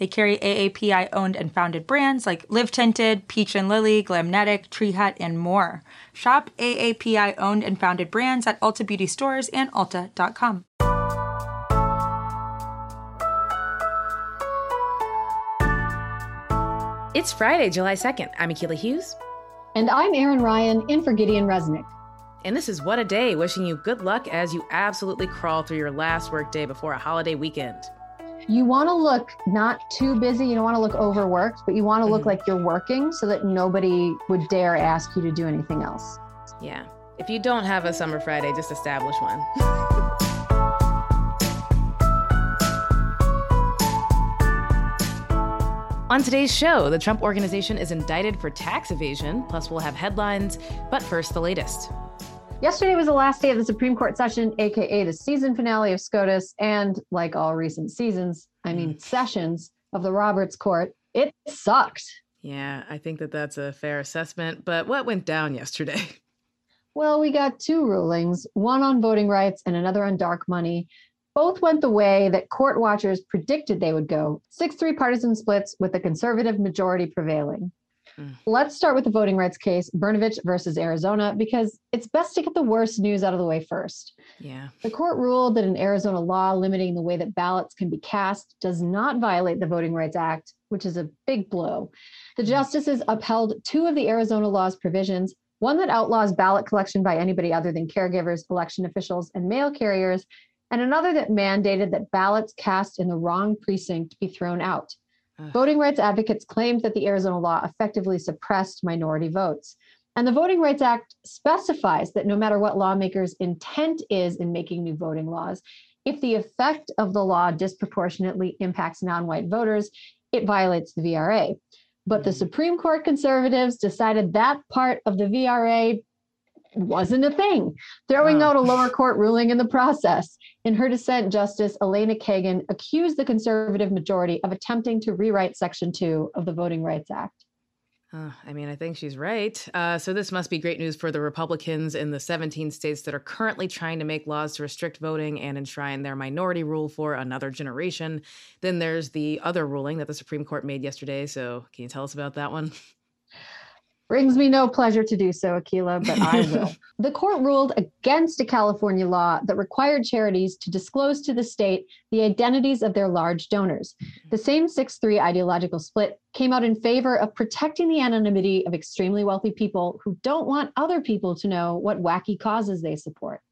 They carry AAPI owned and founded brands like Live Tinted, Peach and Lily, Glamnetic, Tree Hut, and more. Shop AAPI owned and founded brands at Ulta Beauty stores and Ulta.com. It's Friday, July 2nd. I'm Akilah Hughes. And I'm Erin Ryan, in for Gideon Resnick. And this is What a Day, wishing you good luck as you absolutely crawl through your last workday before a holiday weekend you want to look not too busy. You don't want to look overworked, but you want to look mm-hmm. like you're working so that nobody would dare ask you to do anything else. Yeah. If you don't have a summer Friday, just establish one. On today's show, the Trump Organization is indicted for tax evasion, plus, we'll have headlines. But first, the latest. Yesterday was the last day of the Supreme Court session, aka the season finale of SCOTUS, and like all recent seasons, I mean mm. sessions of the Roberts Court. It sucked. Yeah, I think that that's a fair assessment. But what went down yesterday? Well, we got two rulings, one on voting rights and another on dark money. Both went the way that court watchers predicted they would go 6 3 partisan splits with the conservative majority prevailing. Mm. Let's start with the voting rights case, Brnovich versus Arizona, because it's best to get the worst news out of the way first. Yeah. The court ruled that an Arizona law limiting the way that ballots can be cast does not violate the Voting Rights Act, which is a big blow. The mm. justices upheld two of the Arizona law's provisions one that outlaws ballot collection by anybody other than caregivers, election officials, and mail carriers, and another that mandated that ballots cast in the wrong precinct be thrown out. Voting rights advocates claimed that the Arizona law effectively suppressed minority votes. And the Voting Rights Act specifies that no matter what lawmakers' intent is in making new voting laws, if the effect of the law disproportionately impacts non white voters, it violates the VRA. But the mm-hmm. Supreme Court conservatives decided that part of the VRA wasn't a thing, throwing oh. out a lower court ruling in the process. In her dissent, Justice Elena Kagan accused the conservative majority of attempting to rewrite Section 2 of the Voting Rights Act. Uh, I mean, I think she's right. Uh, so, this must be great news for the Republicans in the 17 states that are currently trying to make laws to restrict voting and enshrine their minority rule for another generation. Then there's the other ruling that the Supreme Court made yesterday. So, can you tell us about that one? Brings me no pleasure to do so, Akilah, but I will. the court ruled against a California law that required charities to disclose to the state the identities of their large donors. The same 6 3 ideological split came out in favor of protecting the anonymity of extremely wealthy people who don't want other people to know what wacky causes they support.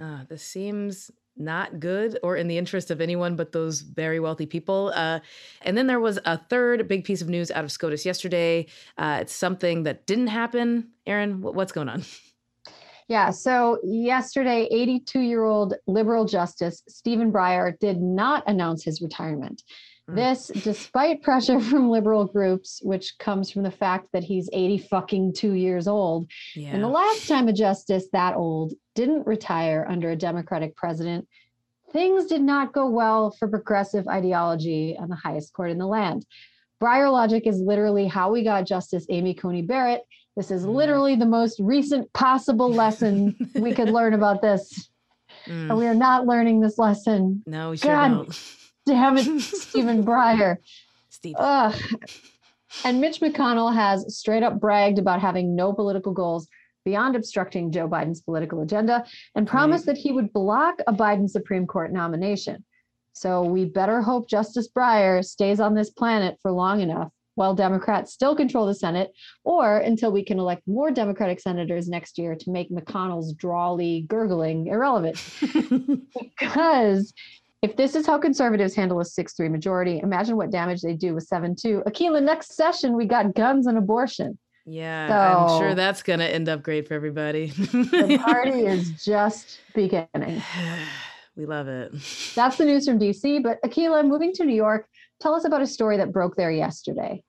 Uh, this seems not good or in the interest of anyone but those very wealthy people. Uh, and then there was a third big piece of news out of SCOTUS yesterday. Uh, it's something that didn't happen. Erin, what's going on? Yeah, so yesterday, 82 year old liberal justice Stephen Breyer did not announce his retirement. Mm. This, despite pressure from liberal groups, which comes from the fact that he's 80 fucking two years old. Yeah. And the last time a justice that old didn't retire under a Democratic president, things did not go well for progressive ideology on the highest court in the land. Breyer logic is literally how we got Justice Amy Coney Barrett. This is mm. literally the most recent possible lesson we could learn about this. Mm. And we are not learning this lesson. No, we sure God don't. Damn it, Stephen Breyer. Steve. And Mitch McConnell has straight up bragged about having no political goals beyond obstructing Joe Biden's political agenda and promised that he would block a Biden Supreme Court nomination. So we better hope Justice Breyer stays on this planet for long enough while Democrats still control the Senate, or until we can elect more Democratic senators next year to make McConnell's drawly gurgling irrelevant. because if this is how conservatives handle a 6 3 majority, imagine what damage they do with 7 2. Akilah, next session, we got guns and abortion. Yeah, so, I'm sure that's going to end up great for everybody. the party is just beginning. we love it. That's the news from DC. But Akilah, moving to New York, tell us about a story that broke there yesterday.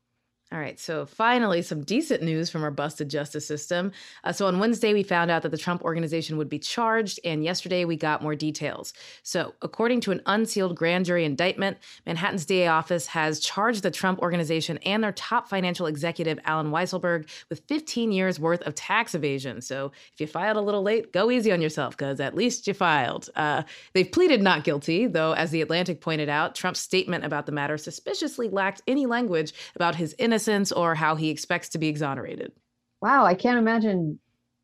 All right, so finally, some decent news from our busted justice system. Uh, so on Wednesday, we found out that the Trump organization would be charged, and yesterday we got more details. So, according to an unsealed grand jury indictment, Manhattan's DA office has charged the Trump organization and their top financial executive, Allen Weisselberg, with 15 years worth of tax evasion. So, if you filed a little late, go easy on yourself, because at least you filed. Uh, they've pleaded not guilty, though, as The Atlantic pointed out, Trump's statement about the matter suspiciously lacked any language about his innocence innocence or how he expects to be exonerated. Wow, I can't imagine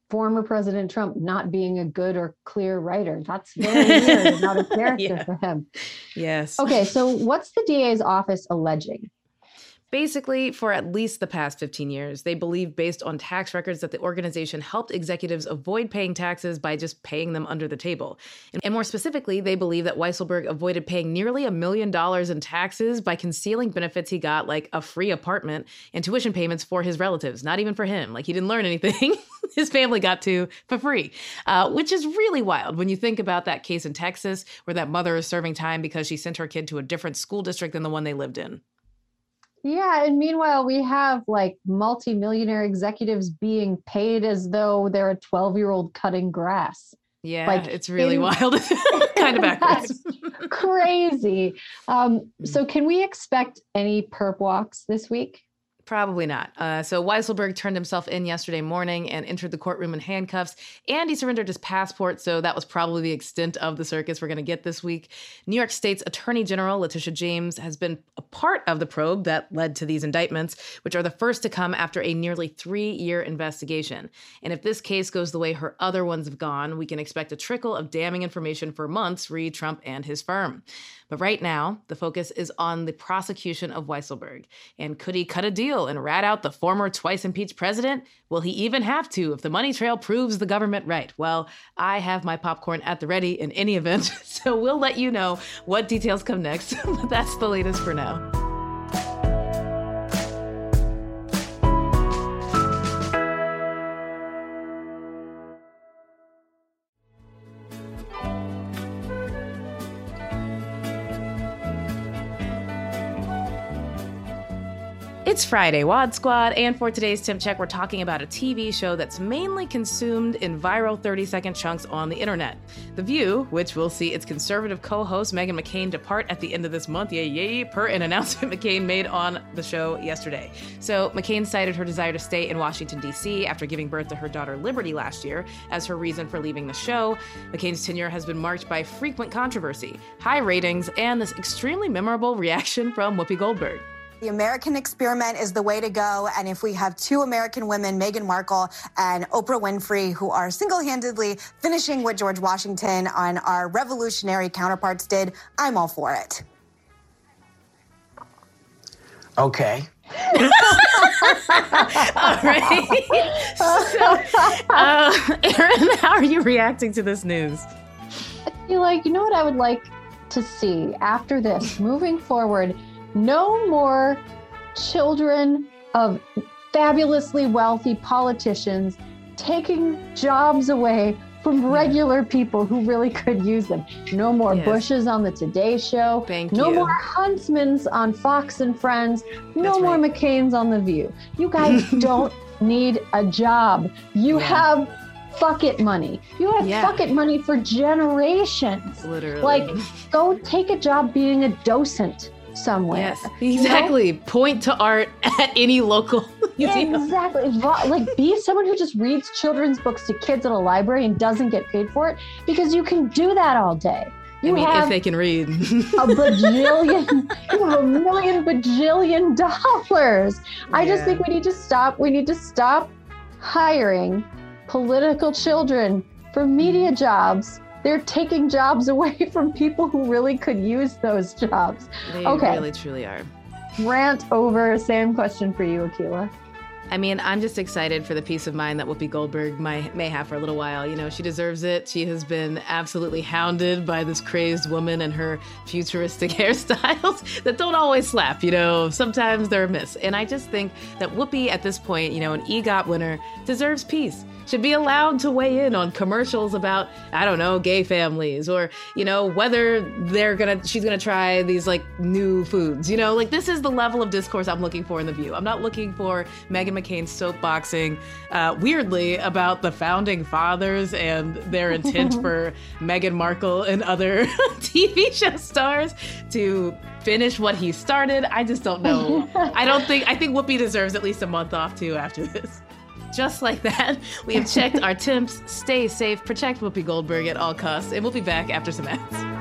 former President Trump not being a good or clear writer. That's very weird, not a character yeah. for him. Yes. Okay, so what's the DA's office alleging? Basically, for at least the past 15 years, they believe, based on tax records, that the organization helped executives avoid paying taxes by just paying them under the table. And more specifically, they believe that Weisselberg avoided paying nearly a million dollars in taxes by concealing benefits he got, like a free apartment and tuition payments for his relatives, not even for him. Like he didn't learn anything. his family got to for free, uh, which is really wild when you think about that case in Texas where that mother is serving time because she sent her kid to a different school district than the one they lived in. Yeah, and meanwhile, we have like multimillionaire executives being paid as though they're a 12 year old cutting grass. Yeah, like it's really in, wild. kind of backwards. crazy. Um, so, can we expect any perp walks this week? Probably not. Uh, so Weisselberg turned himself in yesterday morning and entered the courtroom in handcuffs, and he surrendered his passport. So that was probably the extent of the circus we're going to get this week. New York State's Attorney General Letitia James has been a part of the probe that led to these indictments, which are the first to come after a nearly three-year investigation. And if this case goes the way her other ones have gone, we can expect a trickle of damning information for months. Read Trump and his firm. But right now, the focus is on the prosecution of Weisselberg. And could he cut a deal and rat out the former twice impeached president? Will he even have to if the money trail proves the government right? Well, I have my popcorn at the ready in any event, so we'll let you know what details come next. but that's the latest for now. It's Friday, WAD Squad, and for today's Temp Check, we're talking about a TV show that's mainly consumed in viral 30 second chunks on the internet. The View, which will see its conservative co host Meghan McCain depart at the end of this month, yay, yay, per an announcement McCain made on the show yesterday. So, McCain cited her desire to stay in Washington, D.C. after giving birth to her daughter Liberty last year as her reason for leaving the show. McCain's tenure has been marked by frequent controversy, high ratings, and this extremely memorable reaction from Whoopi Goldberg. The American experiment is the way to go. And if we have two American women, Meghan Markle and Oprah Winfrey, who are single handedly finishing what George Washington and our revolutionary counterparts did, I'm all for it. Okay. all right. so, uh, Erin, how are you reacting to this news? I feel like, you know what I would like to see after this, moving forward? No more children of fabulously wealthy politicians taking jobs away from hmm. regular people who really could use them. No more yes. Bushes on the Today Show. Thank no you. more Huntsmans on Fox and Friends. No That's more right. McCain's on The View. You guys don't need a job. You yeah. have fuck it money. You have yeah. fuck it money for generations. Literally. Like, go take a job being a docent somewhere. Yes, exactly. You know? Point to art at any local museum. Exactly. Like be someone who just reads children's books to kids at a library and doesn't get paid for it because you can do that all day. You I mean, have if they can read. a bajillion, you have a million bajillion dollars. Yeah. I just think we need to stop. We need to stop hiring political children for media mm-hmm. jobs they're taking jobs away from people who really could use those jobs. They okay. really truly are. Rant over. Same question for you, Akilah. I mean, I'm just excited for the peace of mind that Whoopi Goldberg might, may have for a little while. You know, she deserves it. She has been absolutely hounded by this crazed woman and her futuristic hairstyles that don't always slap. You know, sometimes they're a miss. And I just think that Whoopi, at this point, you know, an EGOT winner, deserves peace should be allowed to weigh in on commercials about I don't know gay families or you know whether they're gonna she's gonna try these like new foods you know like this is the level of discourse I'm looking for in the View I'm not looking for Meghan McCain soapboxing uh, weirdly about the founding fathers and their intent for Meghan Markle and other TV show stars to finish what he started I just don't know I don't think I think Whoopi deserves at least a month off too after this. Just like that, we have checked our temps. Stay safe, protect Whoopi Goldberg at all costs, and we'll be back after some ads.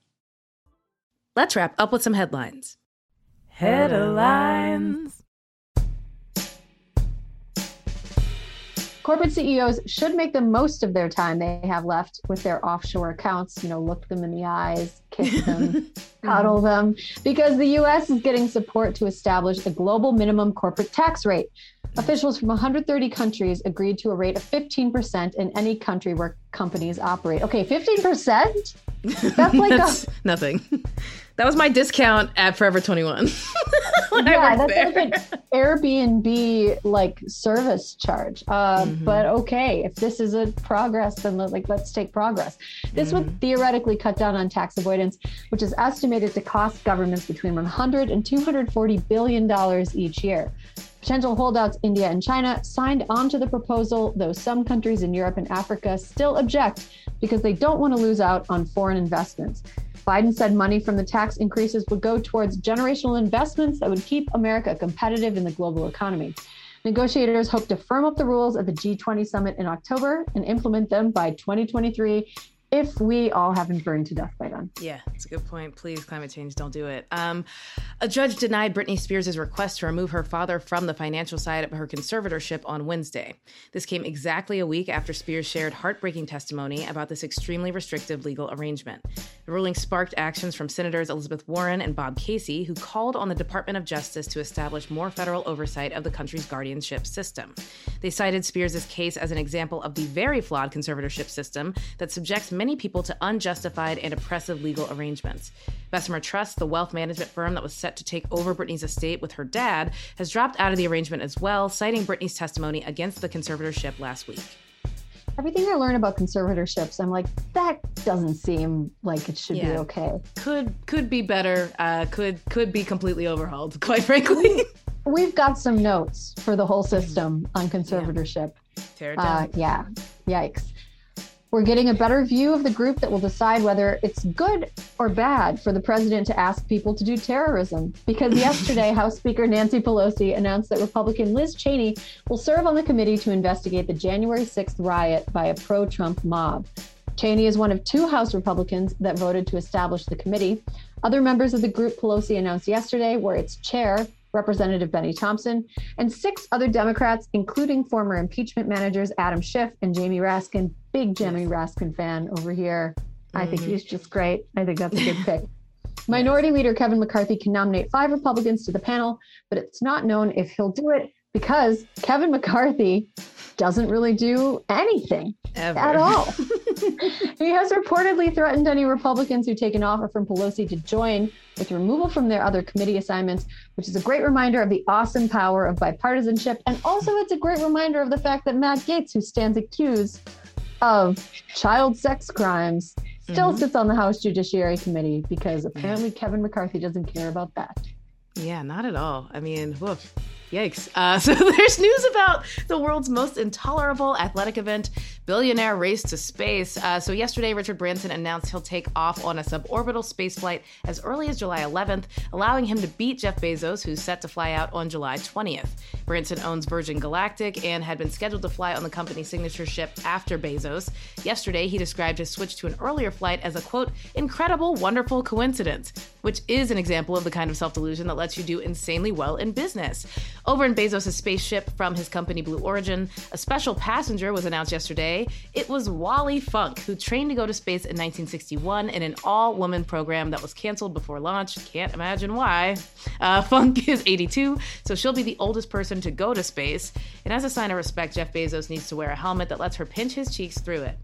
Let's wrap up with some headlines. Headlines. Corporate CEOs should make the most of their time they have left with their offshore accounts. You know, look them in the eyes, kiss them, cuddle them, because the US is getting support to establish a global minimum corporate tax rate. Officials from 130 countries agreed to a rate of 15% in any country where companies operate. Okay, 15%? That's like That's a- nothing. That was my discount at Forever 21. yeah, that's there. like an Airbnb like service charge. Uh, mm-hmm. But okay, if this is a progress, then like let's take progress. This mm-hmm. would theoretically cut down on tax avoidance, which is estimated to cost governments between 100 and 240 billion dollars each year. Potential holdouts India and China signed on to the proposal, though some countries in Europe and Africa still object because they don't want to lose out on foreign investments. Biden said money from the tax increases would go towards generational investments that would keep America competitive in the global economy. Negotiators hope to firm up the rules at the G20 summit in October and implement them by 2023 if we all haven't burned to death by then. Yeah, it's a good point. Please, climate change, don't do it. Um, a judge denied Britney Spears' request to remove her father from the financial side of her conservatorship on Wednesday. This came exactly a week after Spears shared heartbreaking testimony about this extremely restrictive legal arrangement. The ruling sparked actions from Senators Elizabeth Warren and Bob Casey, who called on the Department of Justice to establish more federal oversight of the country's guardianship system. They cited Spears' case as an example of the very flawed conservatorship system that subjects many people to unjustified and oppressive legal arrangements. Bessemer Trust, the wealth management firm that was set to take over Britney's estate with her dad, has dropped out of the arrangement as well, citing Britney's testimony against the conservatorship last week. Everything I learn about conservatorships, I'm like, that doesn't seem like it should Yeah. be okay. Could could be better. Uh, could could be completely overhauled. Quite frankly, We've got some notes for the whole system on conservatorship. tear it Uh, yeah, yikes. We're getting a better view of the group that will decide whether it's good or bad for the president to ask people to do terrorism. Because yesterday, House Speaker Nancy Pelosi announced that Republican Liz Cheney will serve on the committee to investigate the January 6th riot by a pro Trump mob. Cheney is one of two House Republicans that voted to establish the committee. Other members of the group Pelosi announced yesterday were its chair, Representative Bennie Thompson, and six other Democrats, including former impeachment managers Adam Schiff and Jamie Raskin. Big Jamie Raskin fan over here. I think mm-hmm. he's just great. I think that's a good pick. Minority Leader Kevin McCarthy can nominate five Republicans to the panel, but it's not known if he'll do it because Kevin McCarthy doesn't really do anything Ever. at all. he has reportedly threatened any Republicans who take an offer from Pelosi to join with removal from their other committee assignments, which is a great reminder of the awesome power of bipartisanship. And also, it's a great reminder of the fact that Matt Gaetz, who stands accused of child sex crimes, still Mhm. sits on the House Judiciary Committee because apparently Kevin McCarthy doesn't care about that. Yeah, not at all. I mean, woof. Yikes. Uh, so there's news about the world's most intolerable athletic event, Billionaire Race to Space. Uh, so yesterday, Richard Branson announced he'll take off on a suborbital space flight as early as July 11th, allowing him to beat Jeff Bezos, who's set to fly out on July 20th. Branson owns Virgin Galactic and had been scheduled to fly on the company's signature ship after Bezos. Yesterday, he described his switch to an earlier flight as a quote, incredible, wonderful coincidence, which is an example of the kind of self delusion that lets you do insanely well in business. Over in Bezos' spaceship from his company Blue Origin, a special passenger was announced yesterday. It was Wally Funk, who trained to go to space in 1961 in an all woman program that was canceled before launch. Can't imagine why. Uh, Funk is 82, so she'll be the oldest person to go to space. And as a sign of respect, Jeff Bezos needs to wear a helmet that lets her pinch his cheeks through it.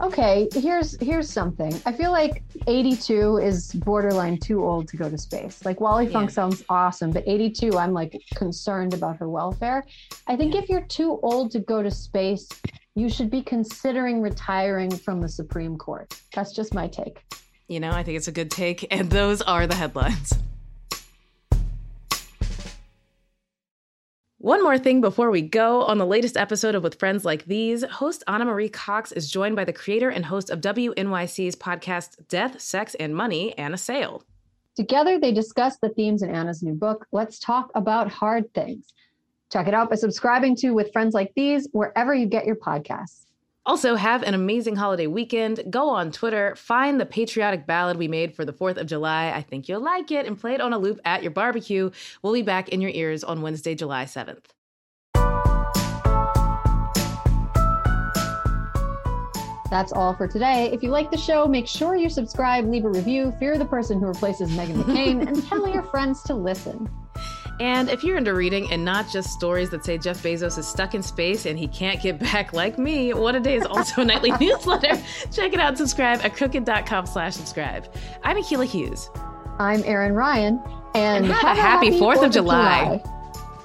Okay, here's here's something. I feel like 82 is borderline too old to go to space. Like Wally Funk sounds awesome, but 82, I'm like concerned about her welfare. I think if you're too old to go to space, you should be considering retiring from the Supreme Court. That's just my take. You know, I think it's a good take, and those are the headlines. One more thing before we go. On the latest episode of With Friends Like These, host Ana Marie Cox is joined by the creator and host of WNYC's podcast Death, Sex, and Money, Anna Sale. Together, they discuss the themes in Anna's new book, Let's Talk About Hard Things. Check it out by subscribing to With Friends Like These, wherever you get your podcasts. Also, have an amazing holiday weekend. Go on Twitter, find the patriotic ballad we made for the 4th of July. I think you'll like it and play it on a loop at your barbecue. We'll be back in your ears on Wednesday, July 7th. That's all for today. If you like the show, make sure you subscribe, leave a review, fear the person who replaces Meghan McCain, and tell your friends to listen. And if you're into reading and not just stories that say Jeff Bezos is stuck in space and he can't get back like me, What a Day is also a nightly newsletter. Check it out and subscribe at crooked.com slash subscribe. I'm Akilah Hughes. I'm Erin Ryan, and, And have a happy 4th of July.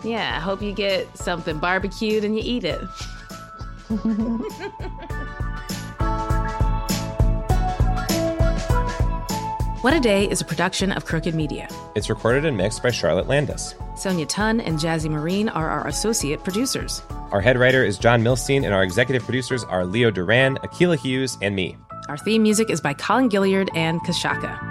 Yeah, I hope you get something barbecued and you eat it. What a Day is a production of Crooked Media. It's recorded and mixed by Charlotte Landes. Sonia Tun and Jazzy Marine are our associate producers. Our head writer is John Milstein, and our executive producers are Leo Duran, Akilah Hughes, and me. Our theme music is by Colin Gilliard and Kashaka.